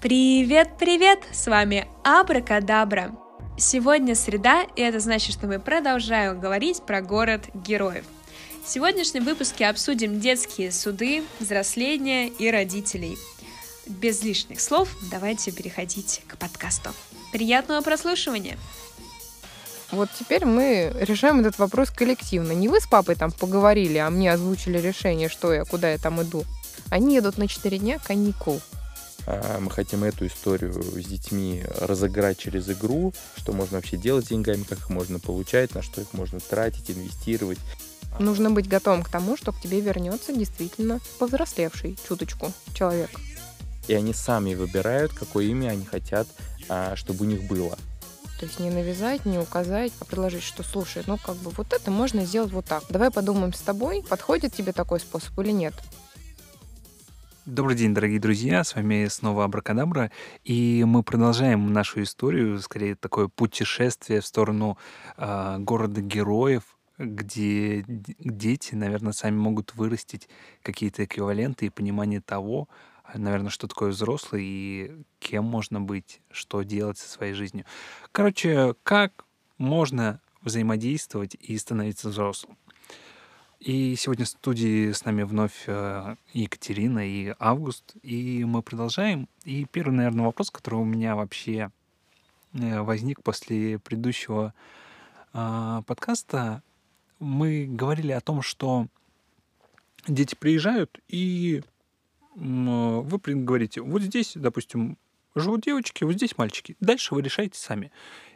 Привет-привет! С вами Абракадабра. Сегодня среда, и это значит, что мы продолжаем говорить про город героев. В сегодняшнем выпуске обсудим детские суды, взросления и родителей. Без лишних слов давайте переходить к подкасту. Приятного прослушивания! Вот теперь мы решаем этот вопрос коллективно. Не вы с папой там поговорили, а мне озвучили решение, что я, куда я там иду. Они едут на 4 дня каникул. А, мы хотим эту историю с детьми разыграть через игру, что можно вообще делать с деньгами, как их можно получать, на что их можно тратить, инвестировать. Нужно быть готовым к тому, что к тебе вернется действительно повзрослевший чуточку человек. И они сами выбирают, какое имя они хотят, а, чтобы у них было. То есть не навязать, не указать, а предложить, что слушай, ну как бы вот это можно сделать вот так. Давай подумаем с тобой, подходит тебе такой способ или нет. Добрый день, дорогие друзья, с вами снова Абракадабра, и мы продолжаем нашу историю, скорее такое путешествие в сторону э, города героев, где дети, наверное, сами могут вырастить какие-то эквиваленты и понимание того, наверное, что такое взрослый и кем можно быть, что делать со своей жизнью. Короче, как можно взаимодействовать и становиться взрослым. И сегодня в студии с нами вновь э, Екатерина и Август, и мы продолжаем. И первый, наверное, вопрос, который у меня вообще э, возник после предыдущего а, подкаста, мы говорили о том, что дети приезжают и вы говорите, вот здесь, допустим, живут девочки, вот здесь мальчики. Дальше вы решаете сами.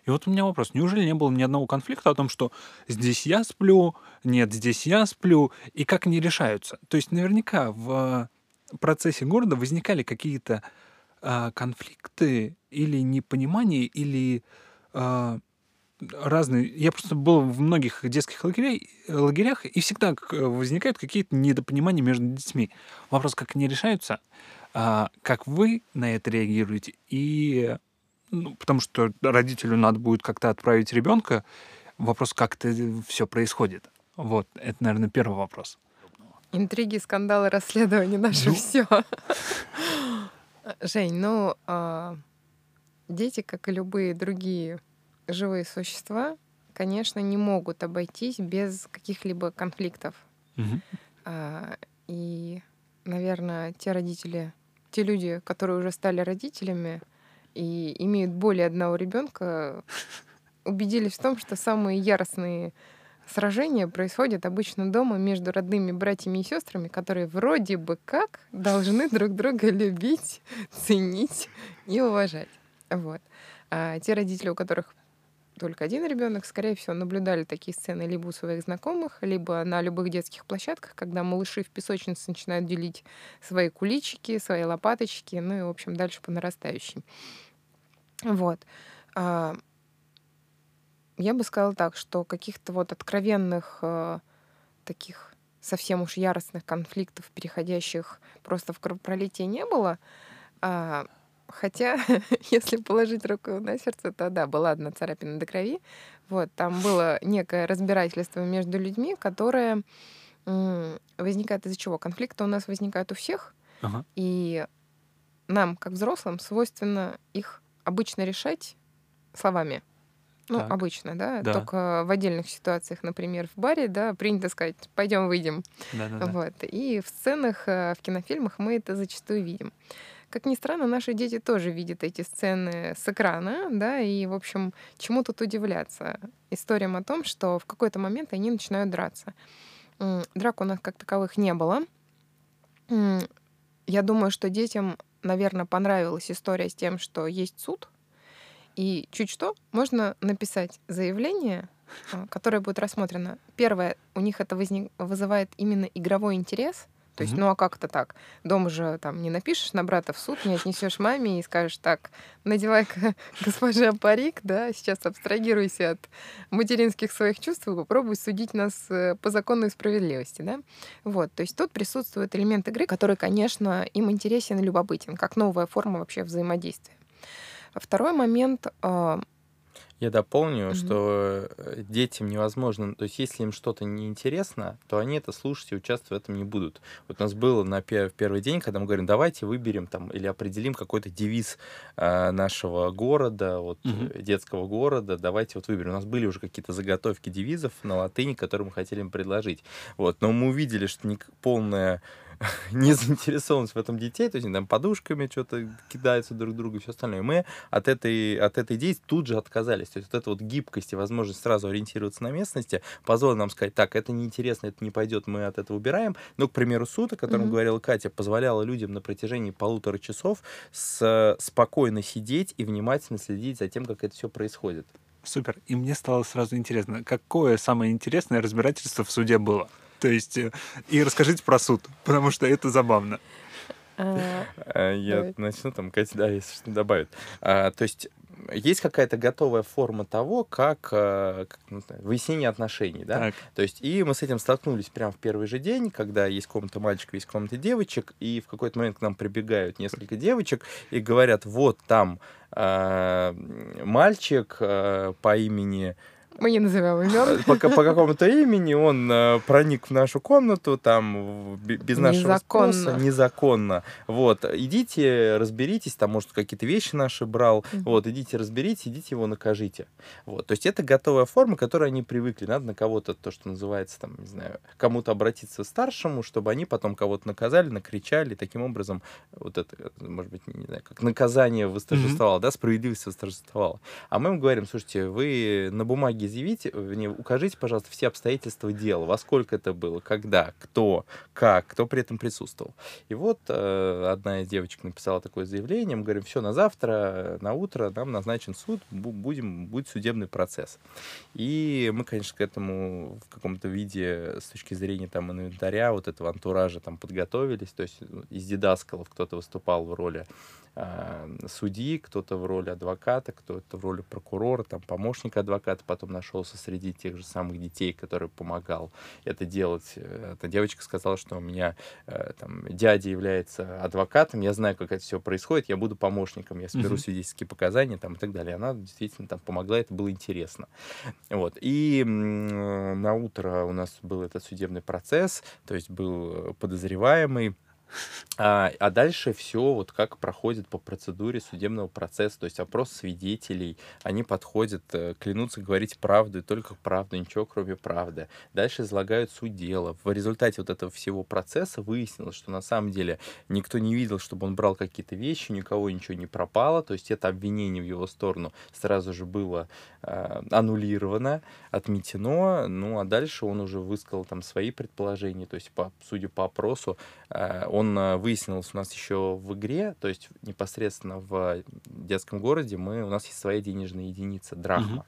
И вот у меня вопрос, неужели не было ни одного конфликта о том, что здесь я сплю, нет, здесь я сплю, и как они решаются? То есть наверняка в процессе города возникали какие-то э, конфликты или непонимания, или э, разные. Я просто был в многих детских лагерях, лагерях и всегда возникают какие-то недопонимания между детьми. Вопрос, как они решаются, а, как вы на это реагируете, и ну, потому что родителю надо будет как-то отправить ребенка. Вопрос, как это все происходит. Вот, это, наверное, первый вопрос. Интриги, скандалы, расследования наше ну... все. Жень, ну, а, дети, как и любые другие живые существа, конечно, не могут обойтись без каких-либо конфликтов. Угу. А, и, наверное, те родители, те люди, которые уже стали родителями и имеют более одного ребенка, убедились в том, что самые яростные сражения происходят обычно дома между родными братьями и сестрами, которые вроде бы как должны друг друга любить, ценить и уважать. Вот. А те родители, у которых только один ребенок, скорее всего, наблюдали такие сцены либо у своих знакомых, либо на любых детских площадках, когда малыши в песочнице начинают делить свои куличики, свои лопаточки, ну и, в общем, дальше по нарастающей. Вот. А, я бы сказала так, что каких-то вот откровенных э, таких совсем уж яростных конфликтов, переходящих просто в кровопролитие, не было. Хотя, если положить руку на сердце, то да, была одна царапина до крови. Вот, там было некое разбирательство между людьми, которое возникает из-за чего? Конфликты у нас возникают у всех, ага. и нам, как взрослым, свойственно их обычно решать словами. Ну, так. обычно, да? да. Только в отдельных ситуациях, например, в баре, да, принято сказать, пойдем выйдем. Да, да, вот. И в сценах, э, в кинофильмах мы это зачастую видим. Как ни странно, наши дети тоже видят эти сцены с экрана, да, и, в общем, чему тут удивляться? Историям о том, что в какой-то момент они начинают драться. Драк у нас как таковых не было. Я думаю, что детям, наверное, понравилась история с тем, что есть суд, и чуть что можно написать заявление, а, которое будет рассмотрено. Первое, у них это вызывает именно игровой интерес, то есть, mm-hmm. ну а как это так? Дома же там не напишешь на брата в суд, не отнесешь маме и скажешь так, надевай-ка госпожа парик, да, сейчас абстрагируйся от материнских своих чувств и попробуй судить нас э, по законной справедливости, да. Вот, то есть тут присутствует элемент игры, который, конечно, им интересен и любопытен, как новая форма вообще взаимодействия. Второй момент а, Я дополню, Мгм. что э, детям невозможно, то есть если им что-то неинтересно, то они это слушать и участвовать в этом не будут. Вот у нас было на в первый день, когда мы говорим, давайте выберем там или определим какой-то девиз э, нашего города, вот э, детского города, давайте вот выберем. У нас были уже какие-то заготовки девизов на латыни, которые мы хотели им предложить. Вот, но мы увидели, что ник- полная незаинтересованность в этом детей, то есть они там подушками что-то кидаются друг другу и все остальное. Мы от этой, от этой идеи тут же отказались. То есть вот эта вот гибкость и возможность сразу ориентироваться на местности позволила нам сказать, так, это неинтересно, это не пойдет, мы от этого убираем. Ну, к примеру, суд, о котором Мгм. говорила Катя, позволяла людям на протяжении полутора часов с, спокойно сидеть и внимательно следить за тем, как это все происходит. Супер. И мне стало сразу интересно, какое самое интересное разбирательство в суде было? То есть, э, и расскажите про суд, потому что это забавно. А, А, Я начну, там, Катя, да, если что, добавит. А, то есть есть какая-то готовая форма того, как, а, как, ну, выяснение отношений, да? Так, То есть, и мы с этим столкнулись прямо в первый же день, когда есть комната мальчиков, есть комната девочек, и в какой-то момент к нам прибегают несколько девочек и говорят, вот там а, мальчик а, по имени Мы не назовем имен. по, по какому-то имени он э, проник в нашу комнату там без нашего Незаконно. спроса, незаконно. Вот, идите, разберитесь, там, может, какие-то вещи наши брал, Мгм. вот, идите, разберитесь, идите его накажите. Вот, то есть это готовая форма, к которой они привыкли. Надо на кого-то, то, что называется, там, не знаю, кому-то обратиться старшему, чтобы они потом кого-то наказали, накричали, таким образом вот это, может быть, не знаю, как наказание восторжествовало, да, справедливость восторжествовала. А мы им говорим, слушайте, вы на бумаге изъявите, вернее, укажите, пожалуйста, все обстоятельства дела, во сколько это было, когда, кто, как, кто при этом присутствовал. И вот э, одна из девочек написала такое заявление, мы говорим, все, на завтра, э, на утро нам назначен суд, бу- будем, будет судебный процесс. И мы, конечно, к этому в каком-то виде с точки зрения там инвентаря, вот этого антуража там подготовились, то есть ну, из дидаскалов кто-то выступал в роли судьи, кто-то в роли адвоката, кто-то в роли прокурора, там помощника адвоката потом нашелся среди тех же самых детей, который помогал это делать. Э, Эта девочка сказала, что у меня э, там дядя является адвокатом, я знаю, как это все происходит, я буду помощником, я соберу Мгм. свидетельские показания там и так далее. Она действительно там помогла, это было интересно. Вот. И м, на утро у нас был этот судебный процесс, то есть был э, подозреваемый, а, а дальше все вот как проходит по процедуре судебного процесса, то есть опрос свидетелей, они подходят, э, клянутся говорить правду и только правду, ничего кроме правды. Дальше излагают суть дела. В результате вот этого всего процесса выяснилось, что на самом деле никто не видел, чтобы он брал какие-то вещи, никого ничего не пропало, то есть это обвинение в его сторону сразу же было э, аннулировано, отметено, ну а дальше он уже высказал там свои предположения, то есть по, судя по опросу, э, он э, выяснился у нас еще в игре, то есть непосредственно в детском городе мы, у нас есть своя денежная единица, драхма.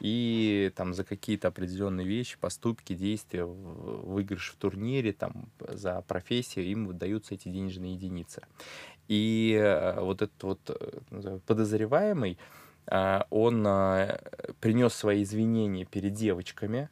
И там за какие-то определенные вещи, поступки, действия, выигрыш в турнире, там за профессию им выдаются эти денежные единицы. И э, вот этот вот э, подозреваемый, он принес свои извинения перед девочками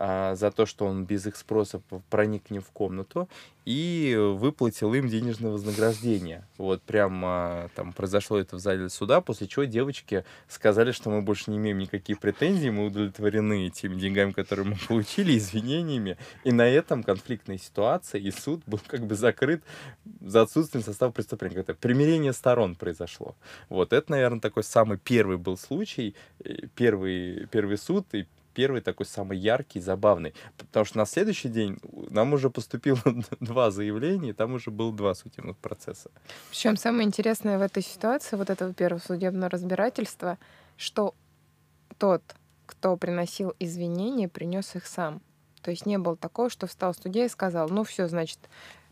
а, за то, что он без их спроса проник ним в комнату и выплатил им денежное вознаграждение. Вот прям а, там произошло это в зале суда, после чего девочки сказали, что мы больше не имеем никаких претензий, мы удовлетворены теми деньгами, которые мы получили, извинениями. И на этом конфликтная ситуация и суд был как бы закрыт за отсутствием состава преступления. Это примирение сторон произошло. Вот это, наверное, такой самый первый был случай, э, первый, первый суд и первый такой самый яркий, забавный. Потому что на следующий день нам уже поступило два заявления, и там уже было два судебных процесса. Причем самое интересное в этой ситуации, вот этого первого судебного разбирательства, что тот, кто приносил извинения, принес их сам. То есть не было такого, что встал судья и сказал, ну все, значит,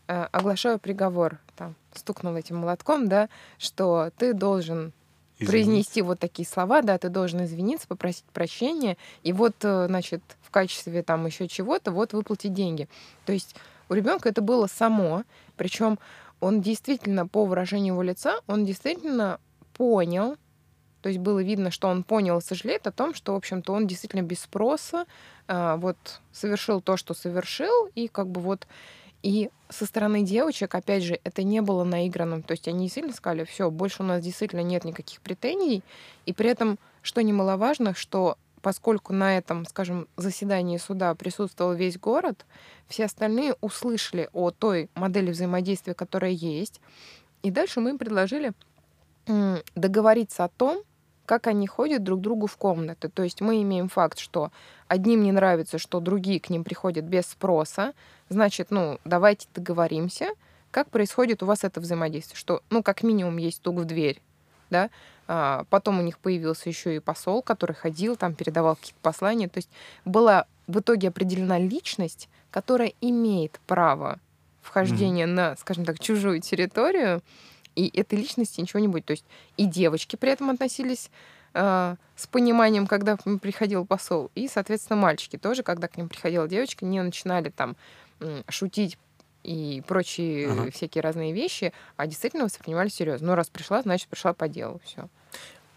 э, оглашаю приговор, там, стукнул этим молотком, да, что ты должен извините. произнести вот такие слова, да, ты должен извиниться, попросить прощения, и вот, э, значит, в качестве там еще чего-то вот выплатить деньги. То есть у ребенка это было само, причем он действительно по выражению его лица, он действительно понял, то есть было видно, что он понял и сожалеет о том, что, в общем-то, он действительно без спроса а, вот совершил то, что совершил, и как бы вот и со стороны девочек, опять же, это не было наигранным. То есть они действительно сказали, все, больше у нас действительно нет никаких претензий. И при этом, что немаловажно, что поскольку на этом, скажем, заседании суда присутствовал весь город, все остальные услышали о той модели взаимодействия, которая есть. И дальше мы им предложили договориться о том, как они ходят друг другу в комнаты. То есть мы имеем факт, что одним не нравится, что другие к ним приходят без спроса. Значит, ну, давайте договоримся, как происходит у вас это взаимодействие. Что, ну, как минимум, есть стук в дверь, да, а, потом у них появился еще и посол, который ходил, там передавал какие-то послания. То есть была в итоге определена личность, которая имеет право вхождения mm-hmm. на, скажем так, чужую территорию, и этой личности ничего не будет. То есть и девочки при этом относились э, с пониманием, когда приходил посол, и, соответственно, мальчики тоже, когда к ним приходила девочка, не начинали там шутить и прочие ага. всякие разные вещи, а действительно воспринимали серьезно. Ну, раз пришла, значит, пришла по делу. Все.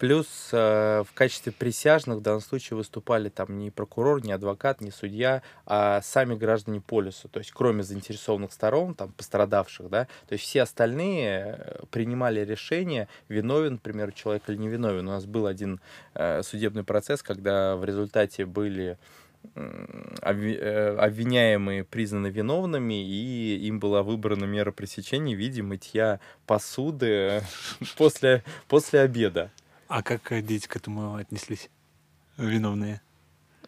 Плюс э, в качестве присяжных в данном случае выступали там не прокурор, не адвокат, не судья, а сами граждане полиса. То есть кроме заинтересованных сторон, там пострадавших, да, то есть все остальные э, принимали решение, виновен, например, человек или не виновен. У нас был один э, судебный процесс, когда в результате были э, обвиняемые признаны виновными, и им была выбрана мера пресечения в виде мытья посуды после, после обеда. А как э, дети к этому отнеслись? Виновные?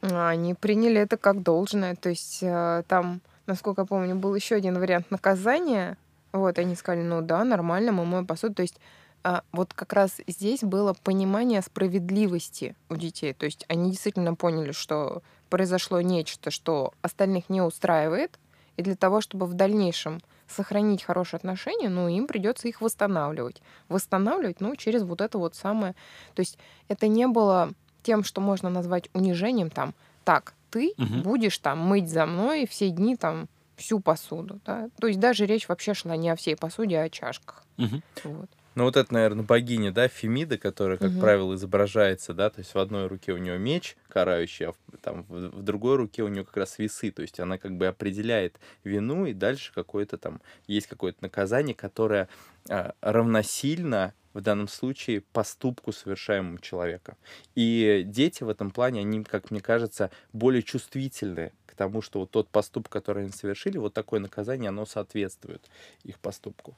Они приняли это как должное. То есть э, там, насколько я помню, был еще один вариант наказания. Вот, они сказали, ну да, нормально, мы моем посуду. То есть а, вот как раз здесь было понимание справедливости у детей. То есть они действительно поняли, что произошло нечто, что остальных не устраивает, и для того, чтобы в дальнейшем сохранить хорошие отношения, ну, им придется их восстанавливать. Восстанавливать, ну, через вот это вот самое. То есть это не было тем, что можно назвать унижением, там, так, ты угу. будешь там мыть за мной все дни там всю посуду. Да? То есть даже речь вообще шла не о всей посуде, а о чашках. Угу. Вот. Ну вот это, наверное, богиня, да, Фемида, которая, как угу. правило, изображается, да, то есть в одной руке у нее меч карающий, а в, там в, в другой руке у нее как раз весы, то есть она как бы определяет вину, и дальше какое-то там, есть какое-то наказание, которое а, равносильно в данном случае поступку совершаемому человека. И дети в этом плане, они, как мне кажется, более чувствительны к тому, что вот тот поступок, который они совершили, вот такое наказание, оно соответствует их поступку.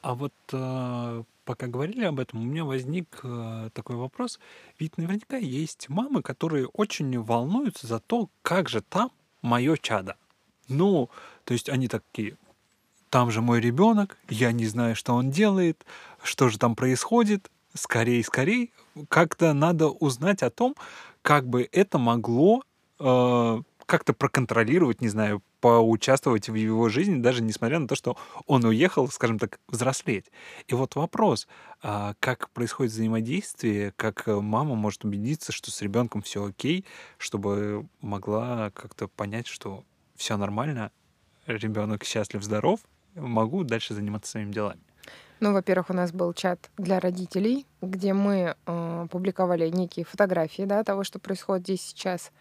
А вот э, пока говорили об этом, у меня возник э, такой вопрос. Ведь наверняка есть мамы, которые очень волнуются за то, как же там мое чадо. Ну, то есть они такие, там же мой ребенок, я не знаю, что он делает, что же там происходит, скорее, скорее, как-то надо узнать о том, как бы это могло э, как-то проконтролировать, не знаю, поучаствовать в его жизни, даже несмотря на то, что он уехал, скажем так, взрослеть. И вот вопрос, а как происходит взаимодействие, как э, мама может убедиться, что с ребенком все окей, чтобы могла как-то понять, что все нормально, ребенок счастлив, здоров, могу дальше заниматься своими делами. Ну, во-первых, у нас был чат для родителей, где мы э, публиковали некие фотографии да, того, что происходит здесь сейчас.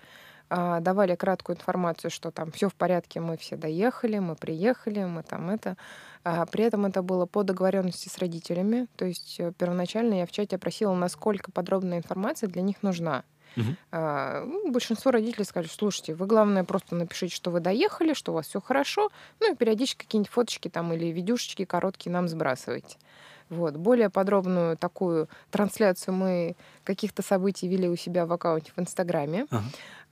Давали краткую информацию, что там все в порядке, мы все доехали, мы приехали, мы там это. А, при этом это было по договоренности с родителями. То есть э, первоначально я в чате опросила, насколько подробная информация для них нужна. Ну, большинство родителей сказали, слушайте, вы главное просто напишите, что вы доехали, что у вас все хорошо, ну и периодически какие-нибудь фоточки там или видюшечки короткие нам сбрасывайте. Вот. Более подробную такую трансляцию мы каких-то событий вели у себя в аккаунте в Инстаграме. Uh-huh.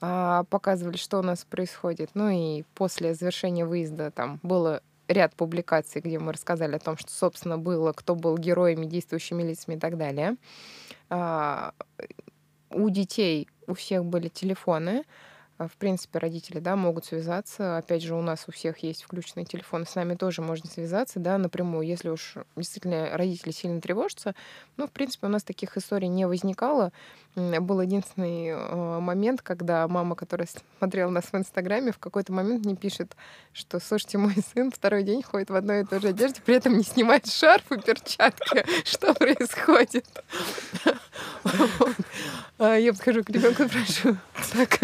А, показывали, что у нас происходит. Ну и после завершения выезда там было ряд публикаций, где мы рассказали о том, что, собственно, было, кто был героями, действующими лицами и так далее. А, у детей у всех были телефоны. А, в принципе, родители да, могут связаться. Опять же, у нас у всех есть включенный телефон, с нами тоже можно связаться да, напрямую. Если уж действительно родители сильно тревожатся, ну, в принципе, у нас таких историй не возникало. Был единственный э, момент, когда мама, которая смотрела нас в Инстаграме, в какой-то момент мне пишет, что, слушайте, мой сын второй день ходит в одной и той же одежде, при этом не снимает шарф и перчатки. Что происходит? А Я подхожу к ребенку и спрашиваю, так,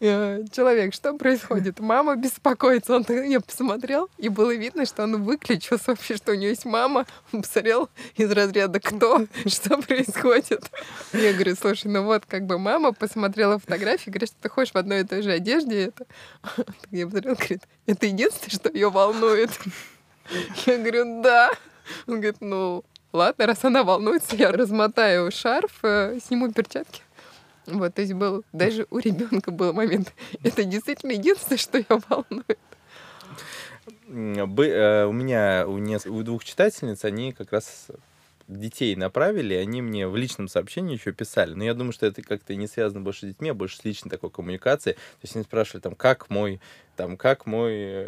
э, человек, что происходит? Мама беспокоится. Он я посмотрел, и было видно, что он выключился вообще, что у него есть мама. Он посмотрел из разряда «Кто? Что происходит?» Я говорю, слушай, ну вот как бы мама посмотрела фотографии, говорит, что ты ходишь в одной и той же одежде. Это... Я посмотрел, говорит, это единственное, что ее волнует. Я говорю, да. Он говорит, ну, ладно, раз она волнуется, я размотаю шарф, э, сниму перчатки. Вот, то есть был, даже у ребенка был момент. Это действительно единственное, что ее волнует. Бы- э, у меня у, нес- у двух читательниц они как раз детей направили, они мне в личном сообщении еще писали. Но я думаю, что это как-то не связано больше с детьми, а больше с личной такой коммуникацией. То есть они спрашивали, там, как мой, там, как мой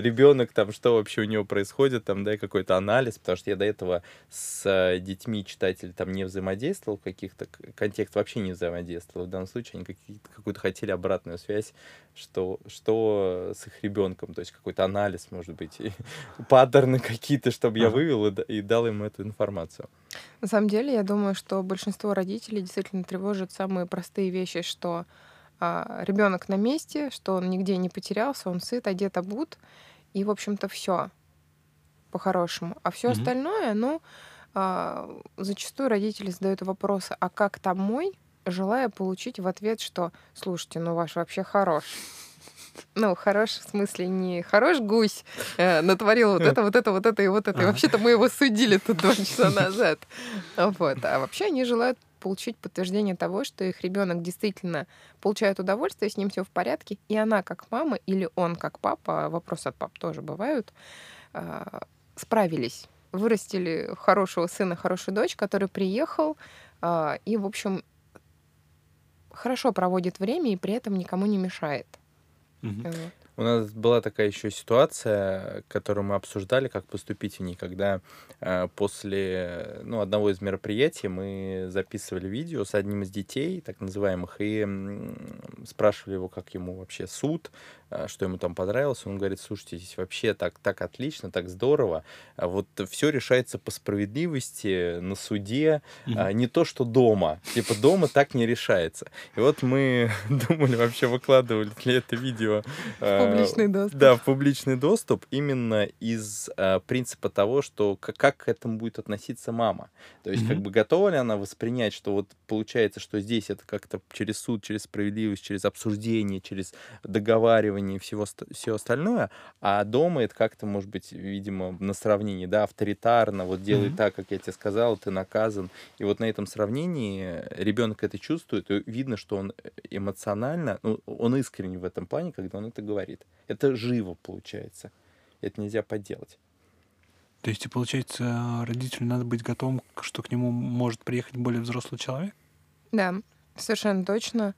ребенок, там, что вообще у него происходит, там, дай какой-то анализ, потому что я до этого с э, детьми читателей там не взаимодействовал в каких-то к- контекстах, вообще не взаимодействовал. В данном случае они какую-то хотели обратную связь, что, что с их ребенком, то есть какой-то анализ, может быть, паттерны какие-то, чтобы я вывел и, и дал им эту информацию. На самом деле, я думаю, что большинство родителей действительно тревожат самые простые вещи, что ребенок на месте, что он нигде не потерялся, он сыт, одет, обут, и, в общем-то, все по-хорошему. А все Мгм. остальное, ну, а, зачастую родители задают вопросы, а как там мой, желая получить в ответ, что, слушайте, ну ваш вообще хорош. Ну, хорош в смысле не хорош гусь, э, натворил вот это, вот это, вот это и вот это. И вообще-то мы его судили тут два часа назад. Вот. А вообще они желают получить подтверждение того, что их ребенок действительно получает удовольствие, с ним все в порядке, и она как мама или он как папа, вопрос от пап тоже бывают, а, справились, вырастили хорошего сына, хорошую дочь, который приехал а, и, в общем, хорошо проводит время и при этом никому не мешает. Вот. У нас была такая еще ситуация, которую мы обсуждали, как поступить в ней, когда э, после ну, одного из мероприятий мы записывали видео с одним из детей, так называемых, и спрашивали его, как ему вообще суд, э, что ему там понравилось. Он говорит, слушайте, здесь вообще так, так отлично, так здорово. А Вот все решается по справедливости на суде, а, не то, что дома. Типа дома так не решается. И вот мы думали, вообще выкладывали ли это видео э, Публичный доступ. да, в публичный доступ именно из э, принципа того, что к- как к этому будет относиться мама. То есть, как Мгм. бы готова ли она воспринять, что вот получается, что здесь это как-то через суд, через справедливость, через обсуждение, через договаривание и всего, все остальное, а дома это как-то, может быть, видимо, на сравнении, да, авторитарно, вот делай Мгм. так, как я тебе сказал, ты наказан. И вот на этом сравнении ребенок это чувствует, и видно, что он эмоционально, ну, он искренне в этом плане, когда он это говорит. Это живо получается. Это нельзя подделать. То есть, получается, родителю надо быть готовым, что к нему может приехать более взрослый человек? Да, совершенно точно.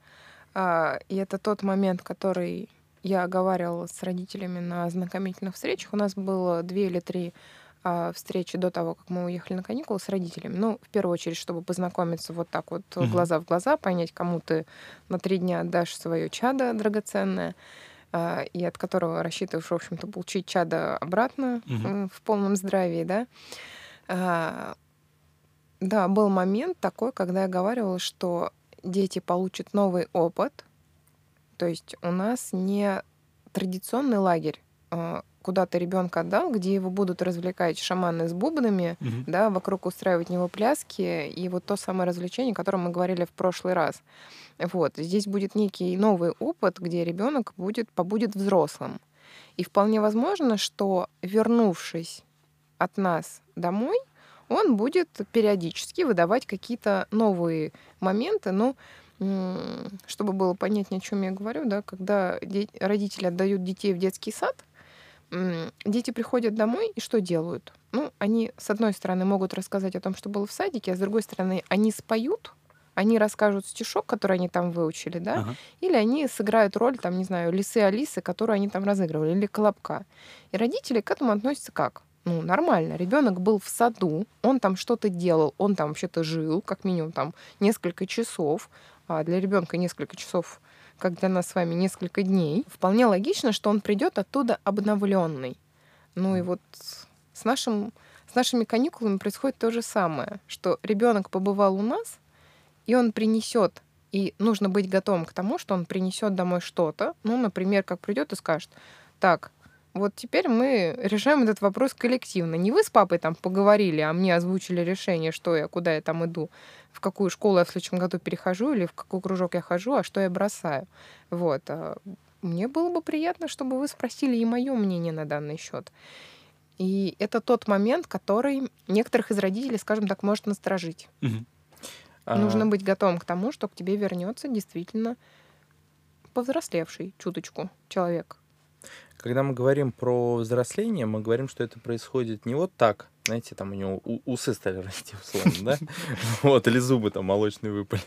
А, И это тот момент, который я оговаривала с родителями на знакомительных встречах. У нас было две или три а, встречи до того, как мы уехали на каникулы с родителями. Ну, в первую очередь, чтобы познакомиться вот так вот Мгм. глаза в глаза, понять, кому ты на три дня отдашь свое чадо драгоценное, и от которого рассчитываешь, в общем-то, получить чадо обратно м, в полном здравии, да. А, Да, был момент такой, когда я говорила, что дети получат новый опыт. То есть у нас не традиционный лагерь, куда ты ребенка отдал, где его будут развлекать шаманы с бубнами, Мгм. да, вокруг устраивать него пляски, и вот то самое развлечение, о котором мы говорили в прошлый раз. Вот, здесь будет некий новый опыт, где ребенок будет, побудет взрослым. И вполне возможно, что вернувшись от нас домой, он будет периодически выдавать какие-то новые моменты, ну, чтобы было понятнее, о чем я говорю, да, когда родители отдают детей в детский сад, дети приходят домой и что делают? Ну, они, с одной стороны, могут рассказать о том, что было в садике, а с другой стороны, они споют, они расскажут стишок, который они там выучили, да, Ага. или они сыграют роль, там, не знаю, лисы Алисы, которую они там разыгрывали, или Колобка. И родители к этому относятся как? Ну, нормально. Ребенок был в саду, он там что-то делал, он там вообще-то жил, как минимум там несколько часов. А для ребенка несколько часов, как для нас с вами несколько дней. Вполне логично, что он придет оттуда обновленный. Ну и вот с, нашим, с нашими каникулами происходит то же самое, что ребенок побывал у нас, и он принесет и нужно быть готовым к тому, что он принесет домой что-то. Ну, например, как придет и скажет, так, вот теперь мы решаем этот вопрос коллективно. Не вы с папой там поговорили, а мне озвучили решение, что я, куда я там иду, в какую школу я в следующем году перехожу или в какой кружок я хожу, а что я бросаю. Вот. А мне было бы приятно, чтобы вы спросили и мое мнение на данный счет. И это тот момент, который некоторых из родителей, скажем так, может насторожить. Мгм. Нужно быть готовым к тому, что к тебе вернется действительно повзрослевший чуточку человек. Когда мы говорим про взросление, мы говорим, что это происходит не вот так, знаете, там у него усы стали расти, условно, да? Вот, или зубы там молочные выпали.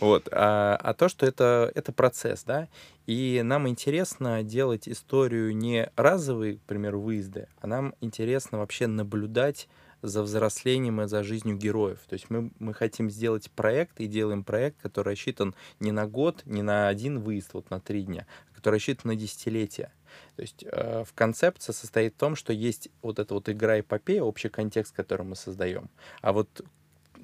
Вот, а, а то, что это, это процесс, да? И нам интересно делать историю не разовые, к примеру, выезды, а нам интересно вообще наблюдать за взрослением и за жизнью героев. То есть мы, мы хотим сделать проект и делаем проект, который рассчитан не на год, не на один выезд, вот на три дня, а который рассчитан на десятилетия. То есть э, в концепция состоит в том, что есть вот эта вот игра-эпопея, общий контекст, который мы создаем. А вот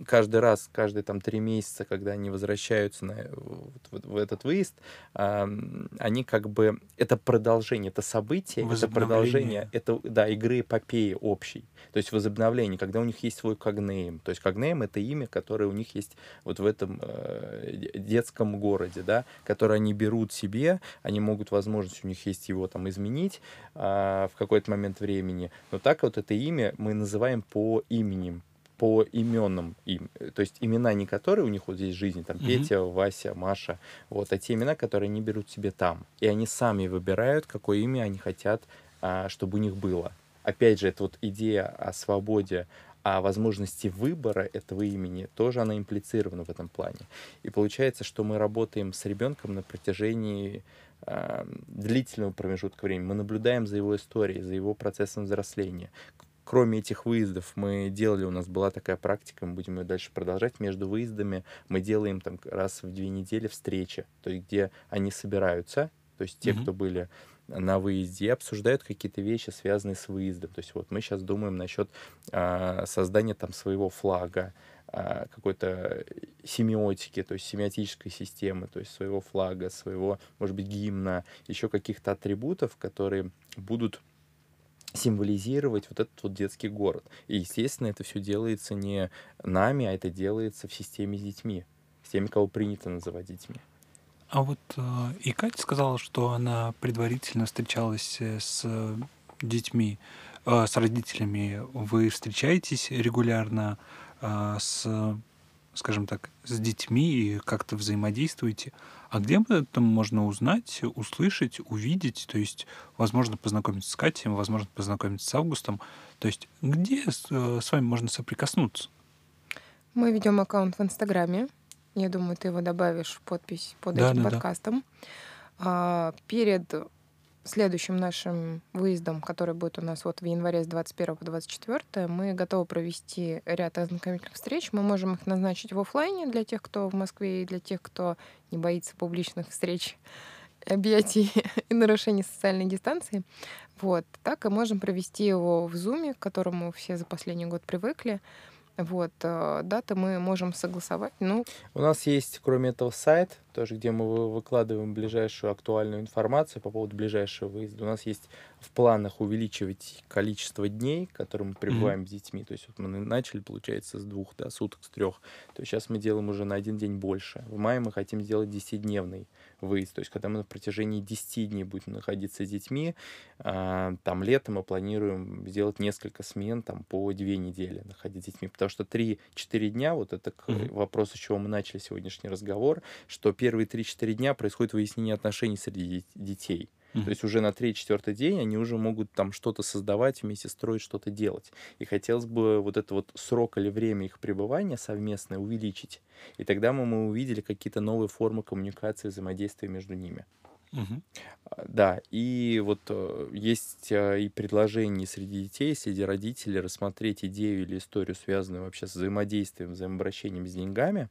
каждый раз, каждые там три месяца, когда они возвращаются на, э, вот в, в этот выезд, ам, они как бы это продолжение, это событие, это продолжение, это да игры эпопеи общей, то есть возобновление, когда у них есть свой когнейм, то есть когнейм это имя, которое у них есть вот в этом э, де- детском городе, да, которое они берут себе, они могут возможность у них есть его там изменить а, в какой-то момент времени, но так вот это имя мы называем по именем по именам им. То есть имена не которые у них вот здесь в жизни, там Мгм. Петя, Вася, Маша, вот, а те имена, которые они берут себе там. И они сами выбирают, какое имя они хотят, а, чтобы у них было. Опять же, это вот идея о свободе, о возможности выбора этого имени, тоже она имплицирована в этом плане. И получается, что мы работаем с ребенком на протяжении а, длительного промежутка времени. Мы наблюдаем за его историей, за его процессом взросления. Кроме этих выездов мы делали, у нас была такая практика, мы будем ее дальше продолжать. Между выездами мы делаем там раз в две недели встречи, то есть где они собираются, то есть те, Мгм. кто были на выезде, обсуждают какие-то вещи, связанные с выездом. То есть вот мы сейчас думаем насчет а, создания там своего флага, а, какой-то семиотики, то есть семиотической системы, то есть своего флага, своего, может быть, гимна, еще каких-то атрибутов, которые будут символизировать вот этот вот детский город. И, естественно, это все делается не нами, а это делается в системе с детьми, с теми, кого принято называть детьми. А вот э, и Катя сказала, что она предварительно встречалась э, с э, детьми, э, с родителями. Вы встречаетесь регулярно э, с, скажем так, с детьми и как-то взаимодействуете. А где об этом можно узнать, услышать, увидеть? То есть, возможно, познакомиться с Катей, возможно, познакомиться с Августом. То есть, где с, э, с вами можно соприкоснуться? Мы ведем аккаунт в Инстаграме. Я думаю, ты его добавишь в подпись под Да, этим да, да. подкастом. А, перед следующим нашим выездом, который будет у нас вот в январе с 21 по 24, мы готовы провести ряд ознакомительных встреч. Мы можем их назначить в оффлайне для тех, кто в Москве, и для тех, кто не боится публичных встреч, объятий и нарушений социальной дистанции. Вот. Так и можем провести его в Zoom, к которому все за последний год привыкли. Вот. э, Даты мы можем согласовать. Ну, У нас есть, кроме этого, сайт, тоже, где мы вы- выкладываем ближайшую актуальную информацию по поводу ближайшего выезда. У нас есть в планах увеличивать количество дней, которые мы пребываем с детьми. То есть вот мы начали, получается, с двух до суток, с трех. То есть сейчас мы делаем уже на один день больше. В мае мы хотим сделать 10-дневный выезд. То есть когда мы на протяжении 10 дней будем находиться с детьми, а, там летом мы планируем сделать несколько смен там по две недели находиться с детьми. Потому что 3-4 дня, вот это вопросу, с чего мы начали сегодняшний разговор, что первые 3-4 дня происходит выяснение отношений среди де- детей. То есть уже на третий-четвертый день они уже могут там что-то создавать, вместе строить, что-то делать. И хотелось бы вот это вот срок или время их пребывания совместное увеличить. И тогда мы, мы увидели какие-то новые формы коммуникации, взаимодействия между ними. А, Да, и вот э, есть э, и предложение среди детей, среди родителей рассмотреть идею или историю, связанную вообще с взаимодействием, взаимообращением с деньгами.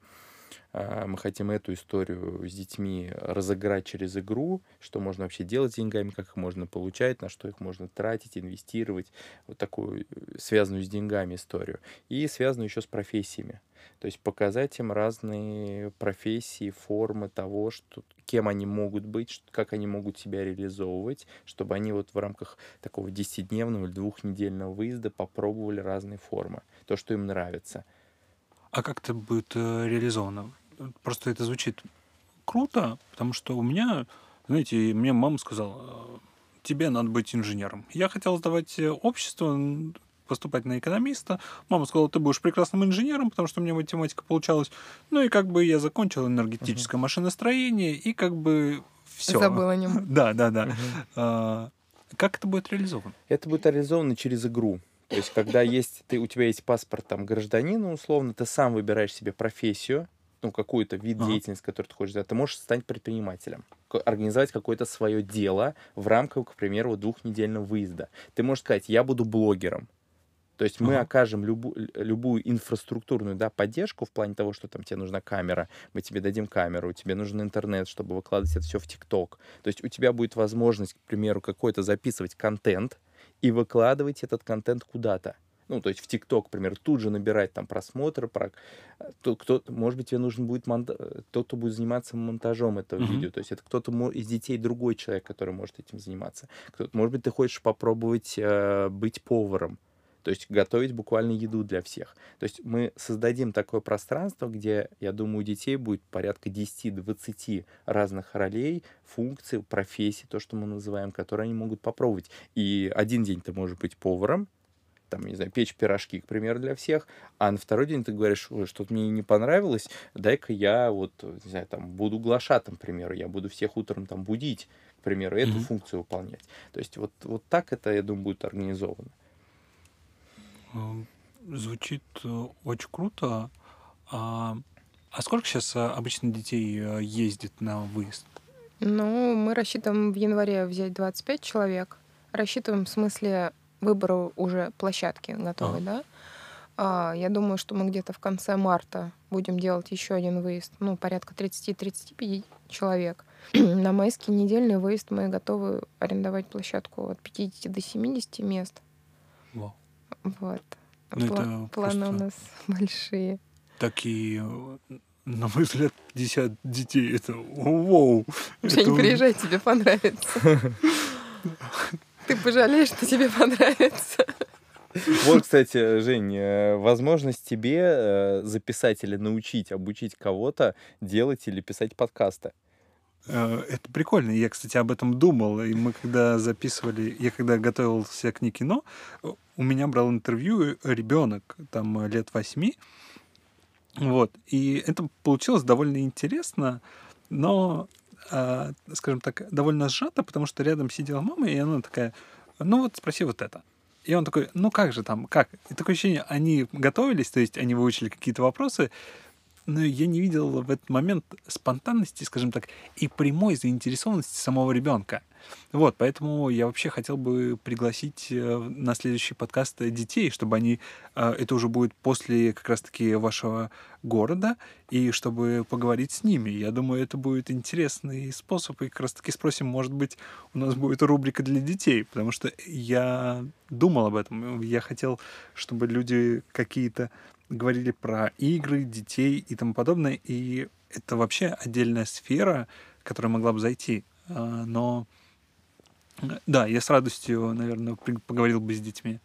А, Мы хотим эту историю с детьми разыграть через игру, что можно вообще делать с деньгами, как их можно получать, на что их можно тратить, инвестировать. Вот такую э, связанную с деньгами историю. И связанную еще с профессиями. То есть показать им разные профессии, формы того, что, кем они могут быть, как они могут себя реализовывать, чтобы они вот в рамках такого 10-дневного или двухнедельного выезда попробовали разные формы, то, что им нравится. А как это будет э, реализовано? Просто это звучит круто, потому что у меня, знаете, мне мама сказала, «Э, тебе надо быть инженером. Я хотел сдавать э, общество, поступать на экономиста. Мама сказала, ты будешь прекрасным инженером, потому что у меня математика получалась. Ну и как бы я закончил энергетическое машиностроение, и как бы все. Забыл о нем. Да, да, да. А, Как это будет реализовано? Это будет реализовано через игру. То есть, когда есть, ты, у тебя есть паспорт там гражданина, условно, ты сам выбираешь себе профессию, ну, какой-то вид Ага. деятельности, который ты хочешь делать, ты можешь стать предпринимателем, организовать какое-то свое дело в рамках, к примеру, двухнедельного выезда. Ты можешь сказать, я буду блогером. То есть мы Ага. окажем любу- любую инфраструктурную да, поддержку в плане того, что там тебе нужна камера, мы тебе дадим камеру, тебе нужен интернет, чтобы выкладывать это все в ТикТок. То есть у тебя будет возможность, к примеру, какой-то записывать контент и выкладывать этот контент куда-то. Ну, то есть в ТикТок, к примеру, тут же набирать там просмотры, про... то, кто, может быть, тебе нужен будет монта... тот, кто будет заниматься монтажом этого Мгм. видео. То есть это кто-то из детей, другой человек, который может этим заниматься. Кто- может быть, ты хочешь попробовать э, быть поваром. То есть готовить буквально еду для всех. То есть мы создадим такое пространство, где, я думаю, у детей будет порядка 10-20 разных ролей, функций, профессий, то, что мы называем, которые они могут попробовать. И один день ты можешь быть поваром, там, не знаю, печь пирожки, к примеру, для всех, а на второй день ты говоришь, «Ой, что-то мне не понравилось, дай-ка я вот, не знаю, там, буду глашатым, к примеру, я буду всех утром там будить, к примеру, эту Мгм. функцию выполнять. То есть вот, вот так это, я думаю, будет организовано. Э, Звучит э, очень круто. А, а сколько сейчас обычно детей э, ездит на выезд? Ну, мы рассчитываем в январе взять 25 человек. Рассчитываем в смысле выбора уже площадки готовой, да? А, я думаю, что мы где-то в конце марта будем делать еще один выезд. Ну, порядка 30-35 человек. На майский недельный выезд мы готовы арендовать площадку от 50 до 70 мест. Вау. Вот. Ну, Пла- это Планы у нас большие. Такие, на мой взгляд, 50 детей. Это вау. Жень, Это- приезжай, тебе понравится. Ты пожалеешь, что тебе понравится. Вот, кстати, Жень, э, возможность тебе э, записать или научить, обучить кого-то делать или писать подкасты. Э, Это прикольно. Я, кстати, об этом думал. И мы когда записывали, я когда готовился к кино, э, у меня брал интервью ребенок, там э, лет восьми. Вот. И это получилось довольно интересно, но, а, скажем так, довольно сжато, потому что рядом сидела мама, и она такая, ну вот спроси вот это. И он такой, ну как же там, как? И такое ощущение, они готовились, то есть они выучили какие-то вопросы, но я не видел в этот момент спонтанности, скажем так, и прямой заинтересованности самого ребенка. Вот, поэтому я вообще хотел бы пригласить э, на следующий подкаст детей, чтобы они, э, это уже будет после как раз-таки вашего города, и чтобы поговорить с ними. Я думаю, это будет интересный способ, и как раз-таки спросим, может быть, у нас будет рубрика для детей, потому что я думал об этом. Я хотел, чтобы люди какие-то говорили про игры, детей и тому подобное, и это вообще отдельная сфера, которая могла бы зайти. А, Но да, я с радостью, наверное, поговорил бы с детьми.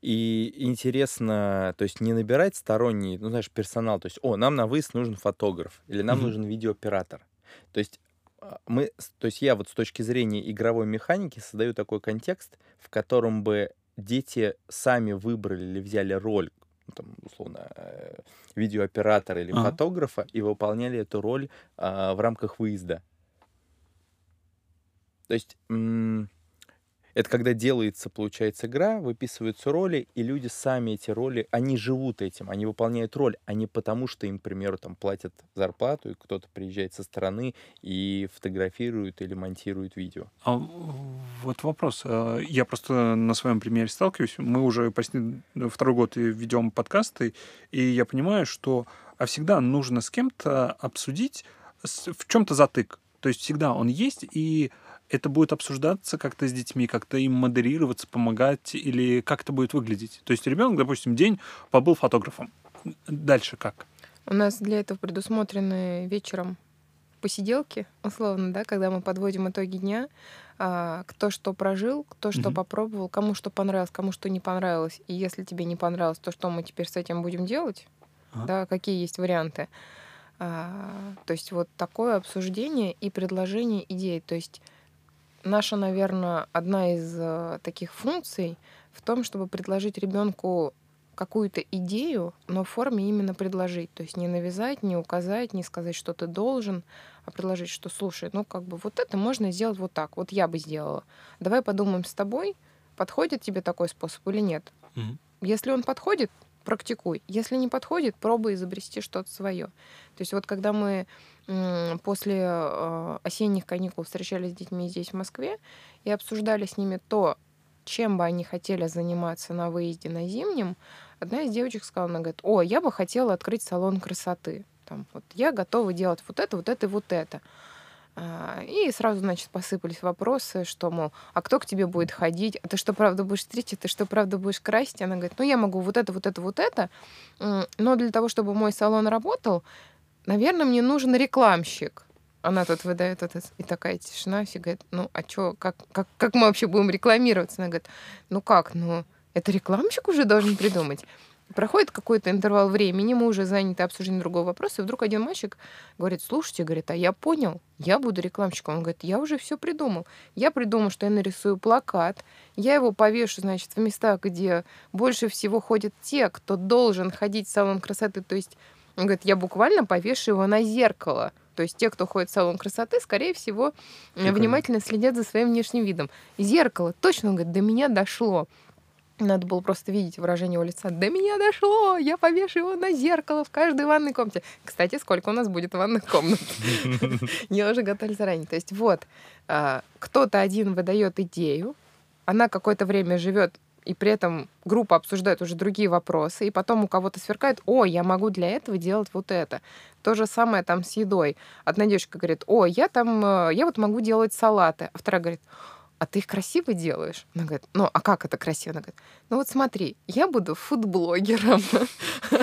И интересно, то есть не набирать сторонний, ну, знаешь, персонал, то есть, о, нам на выезд нужен фотограф, или нам Мгм. нужен видеооператор. То есть а, мы, то есть я вот с точки зрения игровой механики создаю такой контекст, в котором бы дети сами выбрали или взяли роль, ну, там, условно, э, видеооператора или Ага. фотографа и выполняли эту роль а, в рамках выезда. То есть м, Это когда делается, получается, игра, выписываются роли, и люди сами эти роли, они живут этим, они выполняют роль, а не потому, что им, к примеру, там платят зарплату, и кто-то приезжает со стороны и фотографирует или монтирует видео. А вот вопрос. А, я просто на своем примере сталкиваюсь. Мы уже почти второй год ведем подкасты, и я понимаю, что а всегда нужно с кем-то обсудить в чем-то затык. То есть всегда он есть, и это будет обсуждаться как-то с детьми, как-то им модерироваться, помогать, или как это будет выглядеть? То есть ребенок, допустим, день побыл фотографом. Дальше как? У нас для этого предусмотрены вечером посиделки, условно, да, когда мы подводим итоги дня, а, кто что прожил, кто что mm-hmm. попробовал, кому что понравилось, кому что не понравилось. И если тебе не понравилось, то что мы теперь с этим будем делать? А. Да, какие есть варианты? А, то есть вот такое обсуждение и предложение идей. То есть наша, наверное, одна из э, таких функций в том, чтобы предложить ребенку какую-то идею, но в форме именно предложить. То есть не навязать, не указать, не сказать, что ты должен, а предложить, что слушай, ну как бы вот это можно сделать вот так. Вот я бы сделала. Давай подумаем с тобой, подходит тебе такой способ или нет. Mm-hmm. Если он подходит, практикуй. Если не подходит, пробуй изобрести что-то свое. То есть вот когда мы после э, осенних каникул встречались с детьми здесь, в Москве, и обсуждали с ними то, чем бы они хотели заниматься на выезде на зимнем, одна из девочек сказала, она говорит, о, я бы хотела открыть салон красоты. Там, вот, я готова делать вот это, вот это и вот это. А, и сразу, значит, посыпались вопросы, что, мол, а кто к тебе будет ходить? А ты что, правда будешь стричь? А ты что, правда будешь красить? Она говорит, ну, я могу вот это, вот это, вот это, но для того, чтобы мой салон работал, наверное, мне нужен рекламщик. Она тут выдает это, и такая тишина, все говорит, ну, а что, как, как, как мы вообще будем рекламироваться? Она говорит, ну как, ну, это рекламщик уже должен придумать. Проходит какой-то интервал времени, мы уже заняты обсуждением другого вопроса, и вдруг один мальчик говорит, слушайте, говорит, а я понял, я буду рекламщиком. Он говорит, я уже все придумал. Я придумал, что я нарисую плакат, я его повешу, значит, в местах, где больше всего ходят те, кто должен ходить в салон красоты. То есть, он говорит, я буквально повешу его на зеркало. То есть те, кто ходит в салон красоты, скорее всего, Прикольно. внимательно следят за своим внешним видом. Зеркало, точно, он говорит, до меня дошло. Надо было просто видеть выражение его лица. До меня дошло! Я повешу его на зеркало в каждой ванной комнате. Кстати, сколько у нас будет ванных комнат? Я уже готовлю заранее. То есть вот, а, кто-то один выдает идею, она какое-то время живет, и при этом группа обсуждает уже другие вопросы, и потом у кого-то сверкает, о, я могу для этого делать вот это. То же самое там с едой. Одна девочка говорит, о, я там, э, я вот могу делать салаты. А вторая говорит, а ты их красиво делаешь? Она говорит, ну, а как это красиво? Она говорит, ну вот смотри, я буду фудблогером.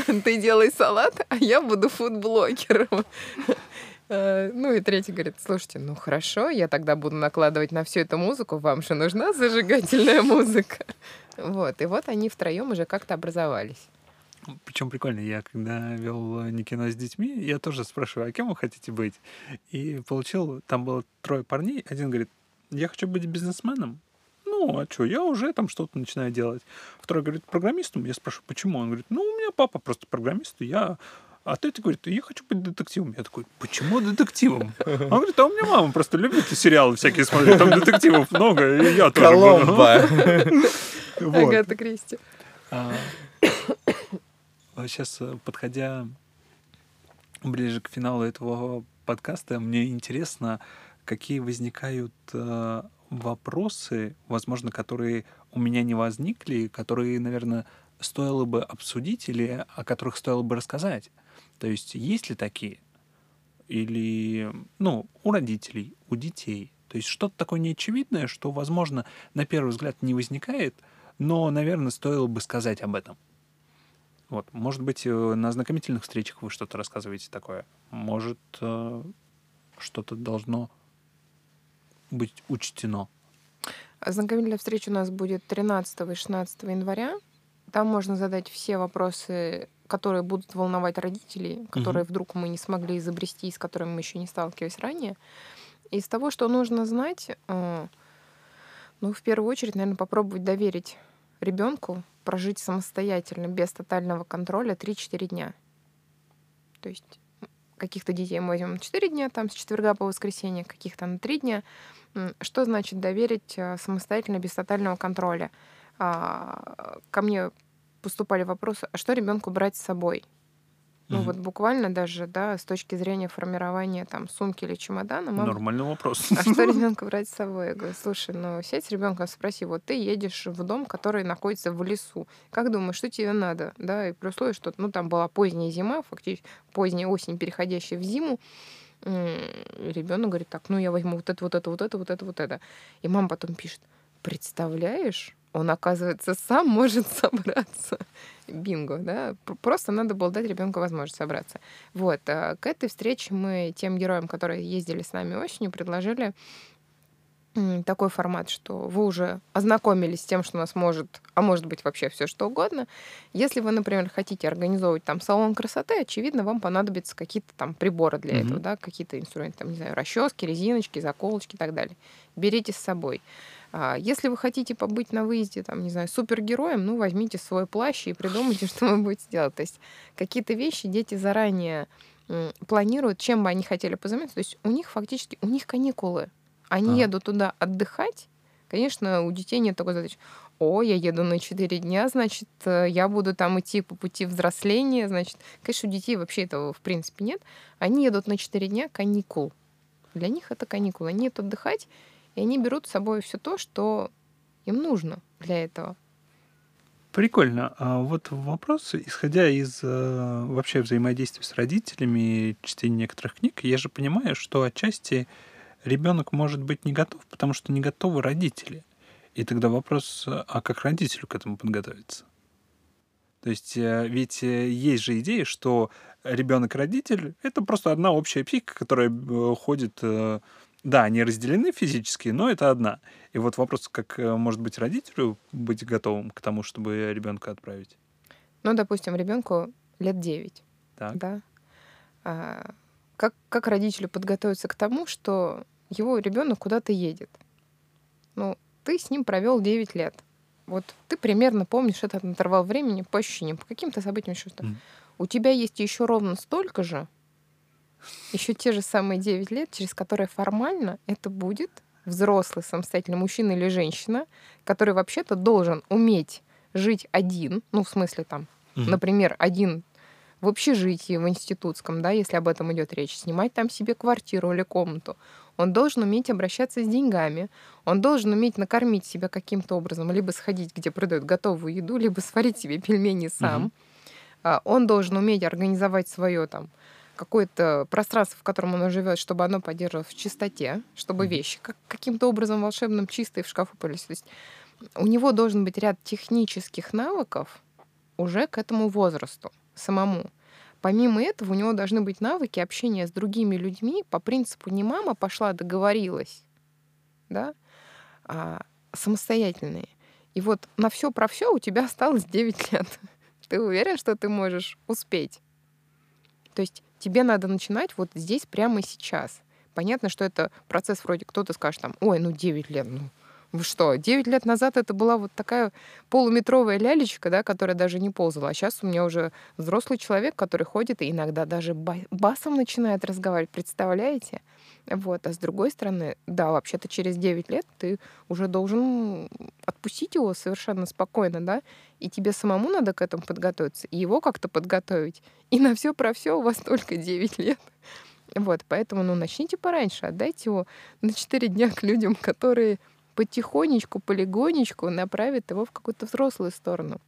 Ты делай салат, а я буду фудблогером. Э, ну и третий говорит, слушайте, ну хорошо, я тогда буду накладывать на всю эту музыку, вам же нужна зажигательная музыка. Вот, и вот они втроем уже как-то образовались. Причем прикольно, я когда вел не кино с детьми, я тоже спрашиваю, а кем вы хотите быть? И получил, там было трое парней, один говорит, я хочу быть бизнесменом. Ну, а что, я уже там что-то начинаю делать. Второй говорит, программистом. Я спрашиваю, почему? Он говорит, ну, у меня папа просто программист, и я а третий говорит, я хочу быть детективом. Я такой, почему детективом? Он говорит, а у меня мама просто любит сериалы всякие смотреть, там детективов много, и я тоже. Коломба. Агата Кристи. Сейчас, а, подходя ближе к финалу этого подкаста, мне интересно, какие возникают э, вопросы, возможно, которые у меня не возникли, которые, наверное, стоило бы обсудить или о которых стоило бы рассказать. То есть есть ли такие? Или, ну, у родителей, у детей. То есть что-то такое неочевидное, что, возможно, на первый взгляд не возникает, но, наверное, стоило бы сказать об этом. Вот, может быть, э, на знакомительных встречах вы что-то рассказываете такое. Может, э, что-то должно быть учтено? Ознакомительная встреча у нас будет 13 и 16 января. Там можно задать все вопросы, которые будут волновать родителей, которые угу. вдруг мы не смогли изобрести, с которыми мы еще не сталкивались ранее. Из того, что нужно знать, э, ну, в первую очередь, наверное, попробовать доверить ребенку прожить самостоятельно, без тотального контроля 3-4 дня. То есть каких-то детей мы возьмем на 4 дня, там с четверга по воскресенье, каких-то на 3 дня. Что значит доверить э, самостоятельно, без тотального контроля? А, ко мне поступали вопросы, а что ребенку брать с собой? Ну Мгм. вот буквально даже, да, с точки зрения формирования там сумки или чемодана, мама, Нормальный вопрос. а что ребенку брать с собой? Я говорю, слушай, ну сядь с ребенком, спроси, вот ты едешь в дом, который находится в лесу. Как думаешь, что тебе надо? Да, и при условии, что ну там была поздняя зима, фактически поздняя осень, переходящая в зиму, ребенок говорит, так, ну я возьму вот это, вот это, вот это, вот это, вот это. И мама потом пишет, представляешь, он, оказывается, сам может собраться. Бинго, да? Просто надо было дать ребенку возможность собраться. Вот. а К этой встрече мы тем героям, которые ездили с нами осенью, предложили такой формат, что вы уже ознакомились с тем, что у нас может, а может быть вообще все что угодно. Если вы, например, хотите организовывать там салон красоты, очевидно, вам понадобятся какие-то там приборы для Мгм. этого, да, какие-то инструменты, там, не знаю, расчески, резиночки, заколочки и так далее. Берите с собой. А, Если вы хотите побыть на выезде, там, не знаю, супергероем, ну, возьмите свой плащ и придумайте, что вы будете делать. То есть какие-то вещи дети заранее планируют, чем бы они хотели позаниматься. То есть у них фактически, у них каникулы. Они Ага. едут туда отдыхать. Конечно, у детей нет такой задачи. О, я еду на 4 дня, значит, э, я буду там идти по пути взросления, значит. Конечно, у детей вообще этого в принципе нет. Они едут на 4 дня каникул. Для них это каникулы. Они едут отдыхать, и они берут с собой все то, что им нужно для этого. Прикольно. А вот вопрос, исходя из э, вообще взаимодействия с родителями, чтения некоторых книг, я же понимаю, что отчасти ребенок может быть не готов, потому что не готовы родители. И тогда вопрос, а как родителю к этому подготовиться? То есть э, ведь э, есть же идея, что ребенок и родитель это просто одна общая психика, которая э, ходит. Да, они разделены физически, но это одна. И вот вопрос, как э, может быть родителю быть готовым к тому, чтобы ребенка отправить? Ну, допустим, ребенку лет 9. Так. Да. А, как, как родителю подготовиться к тому, что его ребенок куда-то едет? Ну, ты с ним провел 9 лет. Вот ты примерно помнишь этот интервал времени по ощущениям, по каким-то событиям еще что. Мгм. У тебя есть еще ровно столько же, еще те же самые 9 лет, через которые формально это будет взрослый самостоятельный мужчина или женщина, который вообще-то должен уметь жить один, ну, в смысле там, Мгм. например, один в общежитии, в институтском, да, если об этом идет речь, снимать там себе квартиру или комнату. Он должен уметь обращаться с деньгами, он должен уметь накормить себя каким-то образом, либо сходить, где продают готовую еду, либо сварить себе пельмени сам. А, Он должен уметь организовать свое там какое-то пространство, в котором он живет, чтобы оно поддерживалось в чистоте, чтобы вещи как, каким-то образом волшебным чистые в шкафу полились. То есть у него должен быть ряд технических навыков уже к этому возрасту самому. Помимо этого, у него должны быть навыки общения с другими людьми по принципу не мама пошла договорилась, да, а самостоятельные. И вот на все про все у тебя осталось 9 лет. Ты уверен, что ты можешь успеть? То есть тебе надо начинать вот здесь прямо сейчас. Понятно, что это процесс вроде кто-то скажет там, ой, ну 9 лет, ну вы что, 9 лет назад это была вот такая полуметровая лялечка, да, которая даже не ползала. А сейчас у меня уже взрослый человек, который ходит и иногда даже ба- басом начинает разговаривать. Представляете? Вот. А с другой стороны, да, вообще-то через 9 лет ты уже должен отпустить его совершенно спокойно, да, и тебе самому надо к этому подготовиться, и его как-то подготовить. И на все про все у вас только 9 лет. Вот, поэтому, ну, начните пораньше, отдайте его на 4 дня к людям, которые потихонечку, полигонечку направят его в какую-то взрослую сторону.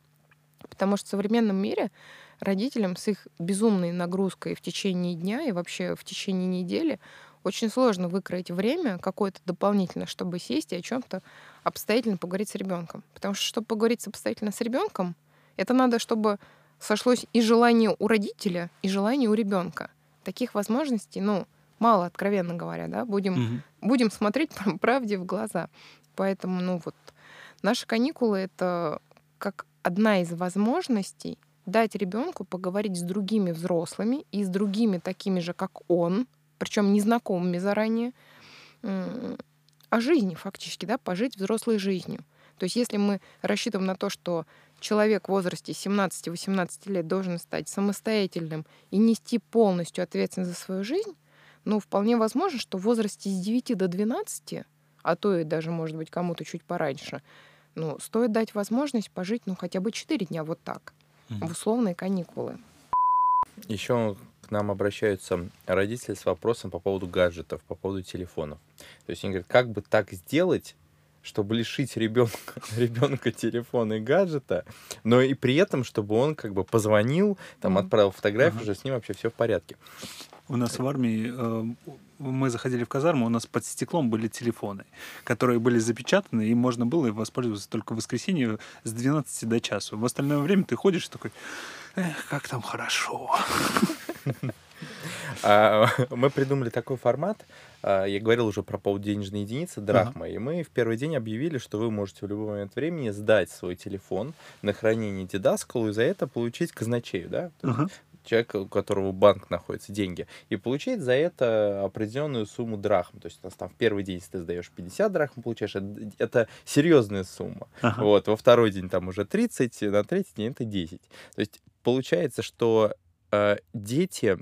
Потому что в современном мире родителям с их безумной нагрузкой в течение дня и вообще в течение недели очень сложно выкроить время какое-то дополнительное, чтобы сесть и о чем-то обстоятельно поговорить с ребенком. Потому что, чтобы поговорить обстоятельно с ребенком, это надо, чтобы сошлось и желание у родителя, и желание у ребенка. Таких возможностей, ну, мало, откровенно говоря, да, будем Мгм. будем смотреть пр- правде в глаза. Поэтому, ну вот, наши каникулы это как одна из возможностей дать ребенку поговорить с другими взрослыми и с другими такими же, как он, причем незнакомыми заранее, о жизни фактически, да, пожить взрослой жизнью. То есть если мы рассчитываем на то, что человек в возрасте 17-18 лет должен стать самостоятельным и нести полностью ответственность за свою жизнь, ну, вполне возможно, что в возрасте с 9 до 12, а то и даже, может быть, кому-то чуть пораньше, ну, стоит дать возможность пожить, ну, хотя бы 4 дня вот так, в условные каникулы. Еще к нам обращаются родители с вопросом по поводу гаджетов, по поводу телефонов. То есть они говорят, как бы так сделать, чтобы лишить ребенка, ребенка телефона и гаджета, но и при этом, чтобы он как бы позвонил, там отправил фотографию, ага. уже с ним вообще все в порядке. У нас в армии э, мы заходили в казарму, у нас под стеклом были телефоны, которые были запечатаны, и можно было воспользоваться только в воскресенье с 12 до часу. В остальное время ты ходишь такой, Эх, как там хорошо. А, мы придумали такой формат. А, я говорил уже про полденежной единицы, драхмы. И мы в первый день объявили, что вы можете в любой момент времени сдать свой телефон на хранение Дидаскалу и за это получить казначею, да? человек, у которого банк находится, деньги, и получить за это определенную сумму драхм. То есть у нас там в первый день, если ты сдаешь 50 драхм, получаешь, это, это серьезная сумма. Ага. Вот, во второй день там уже 30, на третий день это 10. То есть получается, что э, дети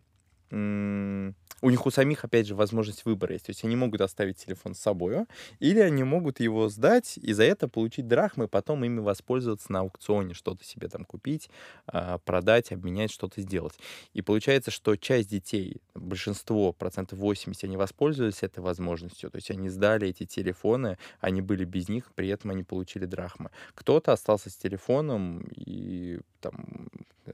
у них у самих, опять же, возможность выбора есть. То есть они могут оставить телефон с собой, или они могут его сдать и за это получить драхмы, потом ими воспользоваться на аукционе, что-то себе там купить, а, продать, обменять, что-то сделать. И получается, что часть детей, большинство, процентов 80, они воспользовались этой возможностью. То есть они сдали эти телефоны, они были без них, при этом они получили драхмы. Кто-то остался с телефоном и там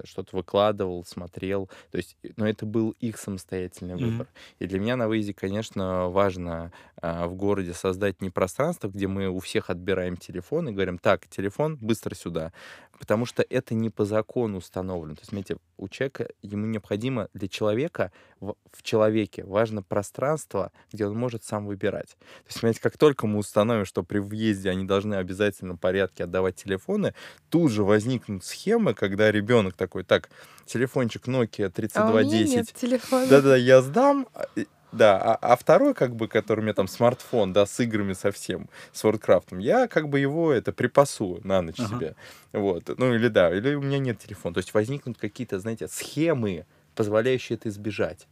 что-то выкладывал, смотрел. То есть, но это был их самостоятельный mm-hmm. выбор. И для меня на выезде, конечно, важно а, в городе создать не пространство, где мы у всех отбираем телефон и говорим, так, телефон, быстро сюда. Потому что это не по закону установлено. То есть, смотрите, у человека, ему необходимо для человека, в, в человеке важно пространство, где он может сам выбирать. То есть, смотрите, как только мы установим, что при въезде они должны в обязательном порядке отдавать телефоны, тут же возникнут схемы, когда ребенок такой, так, телефончик Nokia 3210. А Да-да, я сдам, а, да, а, а второй, как бы, который у меня там смартфон, да, с играми совсем, с Warcraft, я как бы его это припасу на ночь ага. себе. Вот. Ну или да, или у меня нет телефона. То есть возникнут какие-то, знаете, схемы, позволяющие это избежать.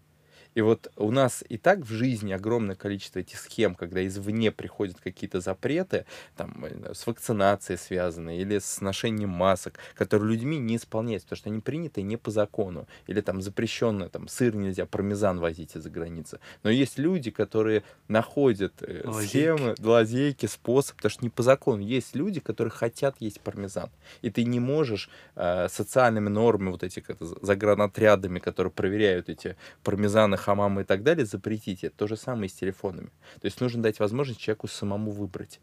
И вот у нас и так в жизни огромное количество этих схем, когда извне приходят какие-то запреты, там, э, с вакцинацией связанные, или с ношением масок, которые людьми не исполняются, потому что они приняты не по закону, или там запрещенные там, сыр нельзя, пармезан возить из-за границы. Но есть люди, которые находят э, лазейки. схемы, лазейки, способ, потому что не по закону. Есть люди, которые хотят есть пармезан, и ты не можешь э, социальными нормами, вот этих это, загранотрядами, которые проверяют эти пармезаны, хамамы и так далее, запретить. Это то же самое и с телефонами. То есть нужно дать возможность человеку самому выбрать.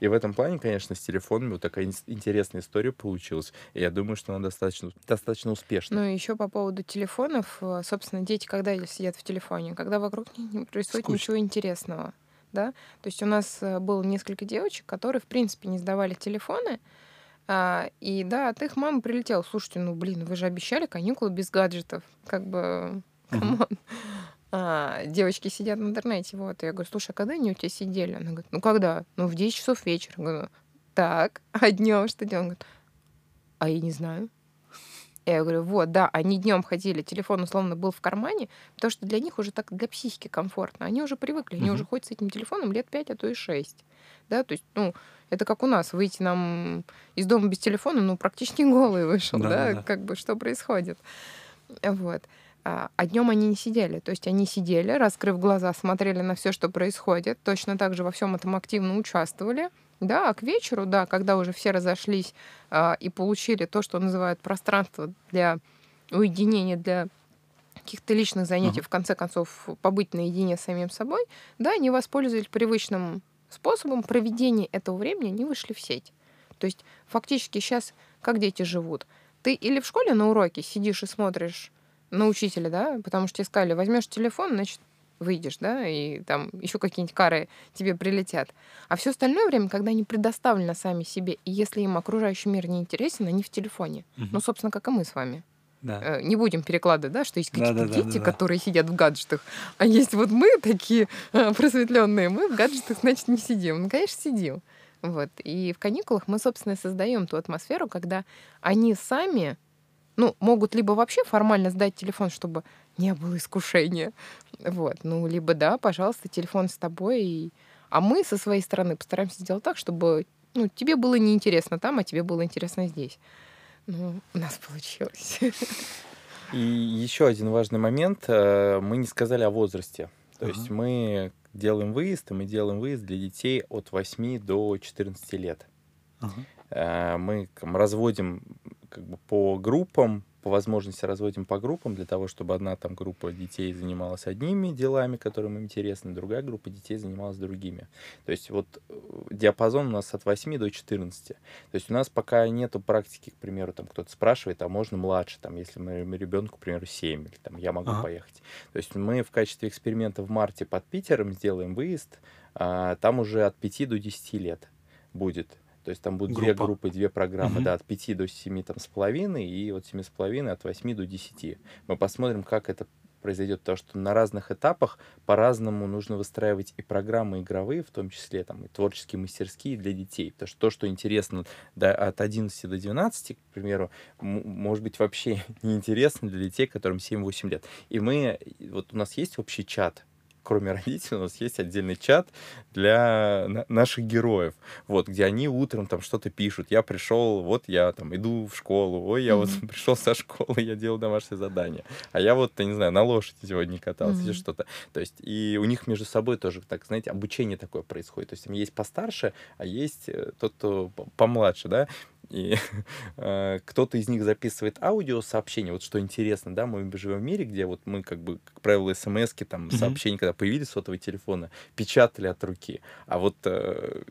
И в этом плане, конечно, с телефонами вот такая интересная история получилась. И я думаю, что она достаточно, достаточно успешна. Ну, еще по поводу телефонов, э, собственно, дети, когда сидят в телефоне, когда вокруг них не происходит Скучно. ничего интересного. Да? То есть у нас э, было несколько девочек, которые, в принципе, не сдавали телефоны, а, и да, от их мамы прилетел, слушайте, ну блин, вы же обещали каникулы без гаджетов. Как бы come on. А, девочки сидят в интернете, вот. Я говорю, слушай, а когда они у тебя сидели? Она говорит, ну когда? Ну в 10 часов вечера. Я говорю, так, а днем что делать? Он говорит, а я не знаю. Я говорю, вот, да, они днем ходили, телефон условно был в кармане, потому что для них уже так для психики комфортно. Они уже привыкли, они uh-huh. уже ходят с этим телефоном лет 5, а то и 6. Да, то есть, ну, это как у нас, выйти нам из дома без телефона, ну, практически голый вышел, да, да, да, как бы, что происходит. Вот. А, а днем они не сидели. То есть они сидели, раскрыв глаза, смотрели на все, что происходит, точно так же во всем этом активно участвовали. Да, а к вечеру, да, когда уже все разошлись а, и получили то, что называют пространство для уединения, для каких-то личных занятий, uh-huh. в конце концов, побыть наедине с самим собой, да, они воспользовались привычным способом проведения этого времени, они вышли в сеть. То есть фактически сейчас как дети живут? Ты или в школе на уроке сидишь и смотришь на учителя, да, потому что тебе сказали, возьмешь телефон, значит, выйдешь, да, и там еще какие-нибудь кары тебе прилетят. А все остальное время, когда они предоставлены сами себе, и если им окружающий мир не интересен, они в телефоне. Угу. Ну, собственно, как и мы с вами. Да. Э, не будем перекладывать, да, что есть какие-то да, да, дети, да, да, которые сидят в гаджетах, а есть вот мы такие э, просветленные, мы в гаджетах, значит, не сидим. Ну, конечно, сидим. Вот. И в каникулах мы, собственно, создаем ту атмосферу, когда они сами ну, могут либо вообще формально сдать телефон, чтобы не было искушения. Вот. Ну, либо да, пожалуйста, телефон с тобой. И... А мы со своей стороны постараемся сделать так, чтобы ну, тебе было неинтересно там, а тебе было интересно здесь. Ну, у нас получилось. И еще один важный момент. э, Мы не сказали о возрасте. То Ага. есть мы делаем выезд, и мы делаем выезд для детей от 8 до 14 лет. Ага. Э, Мы разводим как бы по группам, по возможности разводим по группам для того, чтобы одна там группа детей занималась одними делами, которые им интересны, другая группа детей занималась другими. То есть вот э, диапазон у нас от 8 до 14. То есть у нас пока нету практики, к примеру, там кто-то спрашивает, а можно младше, там, если мы ребенку, к примеру, 7, или там я могу Ага. поехать. То есть мы в качестве эксперимента в марте под Питером сделаем выезд, а, там уже от 5 до 10 лет будет. То есть там будут две Группа. группы, две программы, Мгм. да, от 5 до 7 там, с половиной, и от 7 с половиной от 8 до 10. Мы посмотрим, как это произойдет, потому что на разных этапах по-разному нужно выстраивать и программы игровые, в том числе там и творческие мастерские для детей. Потому что то, что интересно да, от 11 до 12, к примеру, может быть вообще неинтересно для детей, которым 7-8 лет. И мы, вот у нас есть общий чат, кроме родителей, у нас есть отдельный чат для на- наших героев, вот, где они утром там что-то пишут. Я пришел, вот я там иду в школу, ой, я вот Мгм. пришел со школы, я делал домашнее задание. А я вот, я не знаю, на лошади сегодня катался или Мгм. что-то. То есть, и у них между собой тоже, так, знаете, обучение такое происходит. То есть, там есть постарше, а есть э, тот, кто помладше, да, и э, кто-то из них записывает аудиосообщение. Вот что интересно, да, мы живем в мире, где вот мы, как бы, как правило, смс там, Мгм. сообщения, когда появились сотовые телефоны, печатали от руки. А вот э,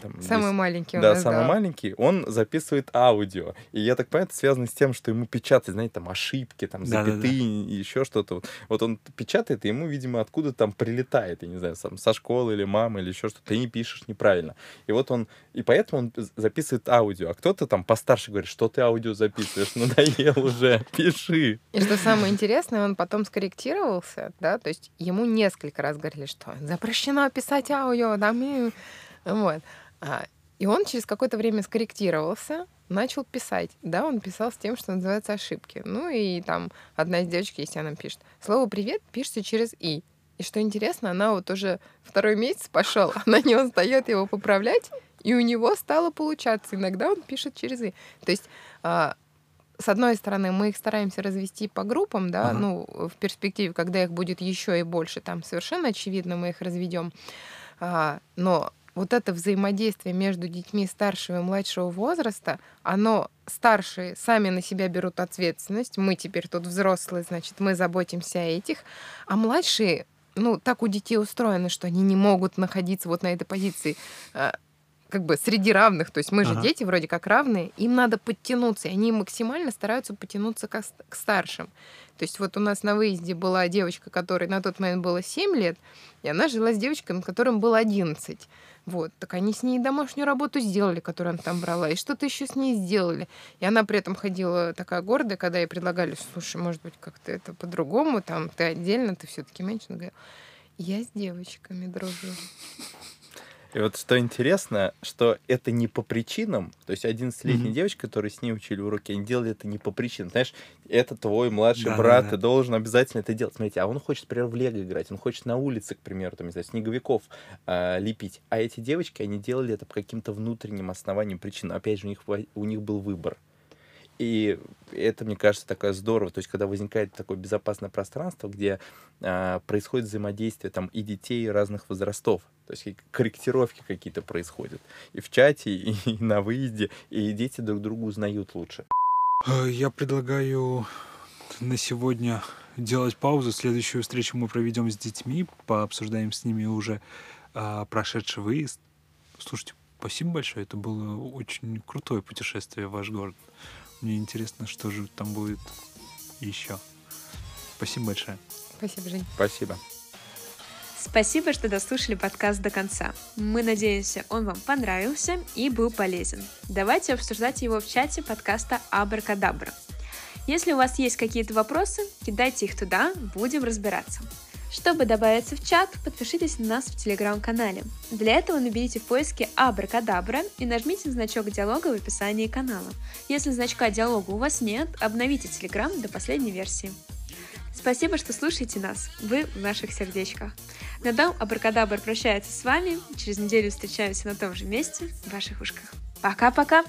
там, Самый есть- маленький у да, нас, самый да. маленький, он записывает аудио. И я так понимаю, это связано с тем, что ему печатать, знаете, там ошибки, там запятые и еще что-то. Вот. Вот он печатает, и ему, видимо, откуда там прилетает, я не знаю, сам, со школы или мамы или еще что-то, ты не пишешь неправильно. И вот он, и поэтому он записывает аудио. А кто-то там постарше говорит, что ты аудио записываешь, надоел уже, пиши. И что самое интересное, он потом скорректировался, да, то есть ему несколько раз говорили, что запрещено писать аудио, там, вот. А, И он через какое-то время скорректировался, начал писать. Да, он писал с тем, что называется ошибки. Ну и там одна из девочек, если она пишет, слово «привет» пишется через «и». И что интересно, она вот уже второй месяц пошел, она не устает его поправлять, и у него стало получаться. Иногда он пишет через «и». То есть а, с одной стороны, мы их стараемся развести по группам, да, Ага. ну, в перспективе, когда их будет еще и больше, там совершенно очевидно мы их разведем. А, но вот это взаимодействие между детьми старшего и младшего возраста, оно старшие сами на себя берут ответственность, мы теперь тут взрослые, значит, мы заботимся о этих, а младшие, ну, так у детей устроено, что они не могут находиться вот на этой позиции а, как бы среди равных, то есть мы же Ага. дети вроде как равные, им надо подтянуться, и они максимально стараются потянуться к, к старшим. То есть вот у нас на выезде была девочка, которой на тот момент было 7 лет, и она жила с девочками, которым было 11. Вот, так они с ней домашнюю работу сделали, которую она там брала, и что-то еще с ней сделали. И она при этом ходила такая гордая, когда ей предлагали, слушай, может быть, как-то это по-другому, там, ты отдельно, ты все-таки меньше. Она говорила, я с девочками дружу. И вот что интересно, что это не по причинам, то есть 11-летняя Мгм. девочка, которые с ней учили уроки, они делали это не по причинам. Знаешь, это твой младший Да-да-да. брат, ты должен обязательно это делать. Смотрите, а он хочет, например, в лего играть, он хочет на улице, к примеру, там, не знаю, снеговиков а, лепить. А эти девочки, они делали это по каким-то внутренним основаниям, причинам. Опять же, у них, у них был выбор. И это, мне кажется, такое здорово. То есть, когда возникает такое безопасное пространство, где а, происходит взаимодействие там и детей разных возрастов. То есть корректировки какие-то происходят. И в чате, и, и на выезде, и дети друг друга узнают лучше. Э, Я предлагаю на сегодня делать паузу. Следующую встречу мы проведем с детьми, пообсуждаем с ними уже а, прошедший выезд. Слушайте, спасибо большое. Это было очень крутое путешествие в ваш город. Мне интересно, что же там будет еще. Спасибо большое. Спасибо, Жень. Спасибо. Спасибо, что дослушали подкаст до конца. Мы надеемся, он вам понравился и был полезен. Давайте обсуждать его в чате подкаста Абракадабра. Если у вас есть какие-то вопросы, кидайте их туда, будем разбираться. Чтобы добавиться в чат, подпишитесь на нас в телеграм-канале. Для этого наберите в поиске Абракадабра и нажмите значок диалога в описании канала. Если значка диалога у вас нет, обновите телеграм до последней версии. Спасибо, что слушаете нас. Вы в наших сердечках. На дом Абракадабр прощается с вами. Через неделю встречаемся на том же месте в ваших ушках. Пока-пока!